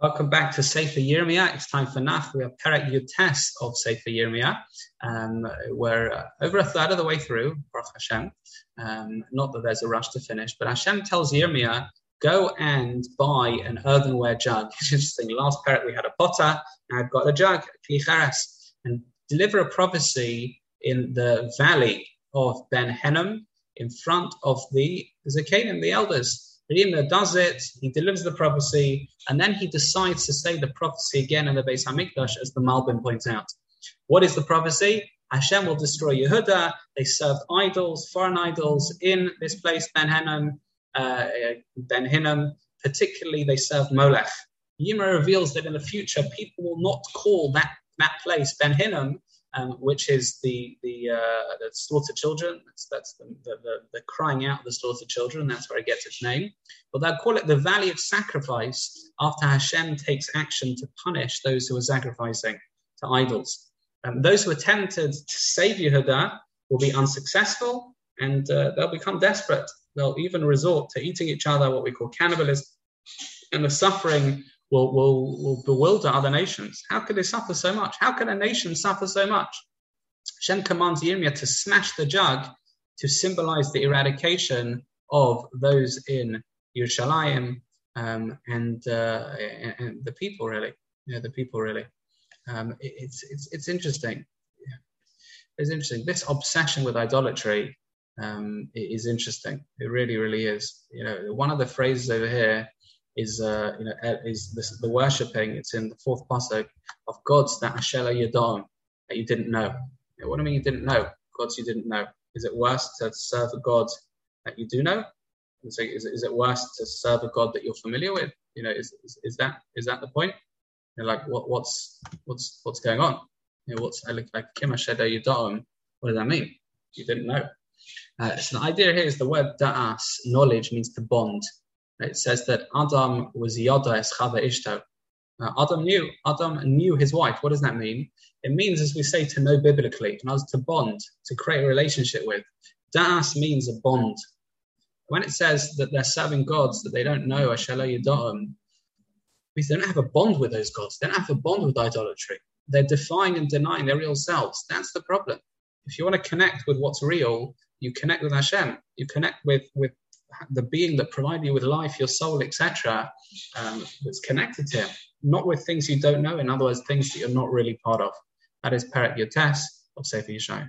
Welcome back to Sefer Yirmiyah. It's time for Nach. We have Perek Yutes of Sefer Yirmiyah. Um, we're uh, over a third of the way through, Baruch Hashem. Um, not that there's a rush to finish, but Hashem tells Yirmiyah, go and buy an earthenware jug. It's interesting. Last Perek we had a potter, now I've got a jug, kli cheres, and deliver a prophecy in the valley of Ben Hinnom in front of the Zakanim, the elders. Rima does it, he delivers the prophecy, and then he decides to say the prophecy again in the Beis Hamikdash, as the Malbim points out. What is the prophecy? Hashem will destroy Yehuda. They served idols, foreign idols, in this place, Ben Hinnom, uh, Ben Hinnom. Particularly, they served Molech. Yima reveals that in the future, people will not call that, that place Ben Hinnom, um, which is the the, uh, the slaughtered children. That's, that's the, the, the, crying out of the slaughtered children. That's where it gets its name. But they'll call it the valley of sacrifice after Hashem takes action to punish those who are sacrificing to idols. Um, those who attempted to save Yehuda will be unsuccessful and uh, they'll become desperate. They'll even resort to eating each other, what we call cannibalism. And the suffering will, will, will bewilder other nations. How could they suffer so much? How can a nation suffer so much? Shem commands Yirmiyah to smash the jug to symbolize the eradication of those in Yerushalayim um, and, uh, and, the people, really. Yeah, the people, really. Um, it, it's, it's, it's interesting. It's interesting. This obsession with idolatry um, is interesting. It really, really is. You know, one of the phrases over here is uh, you know is this, the worshipping. It's in the fourth pasuk of gods that Ashela Yadon that you didn't know. What do I mean you didn't know? Gods you didn't know. Is it worse to serve a god that you do know? So is, it, is it worse to serve a god that you're familiar with? You know, is, is, is that is that the point? You know, like what, what's what's what's going on? You know, what's like Kim Yadon? What does that mean? You didn't know. Uh, so the idea here is the word da'as, knowledge, means to bond. It says that Adam was Yoda es Chava Ishto. Adam knew. Adam knew his wife. What does that mean? It means, as we say, to know biblically, and as to bond, to create a relationship with. Das means a bond. When it says that they're serving gods that they don't know, Ashela Yadam, means they don't have a bond with those gods. They don't have a bond with idolatry. They're defying and denying their real selves. That's the problem. If you want to connect with what's real, you connect with Hashem. You connect with, with the being that provided you with life, your soul, etc., um, that's connected to Him, not with things you don't know. In other words, things that you're not really part of. That is Perek Yotes of Sefer Yeshaya.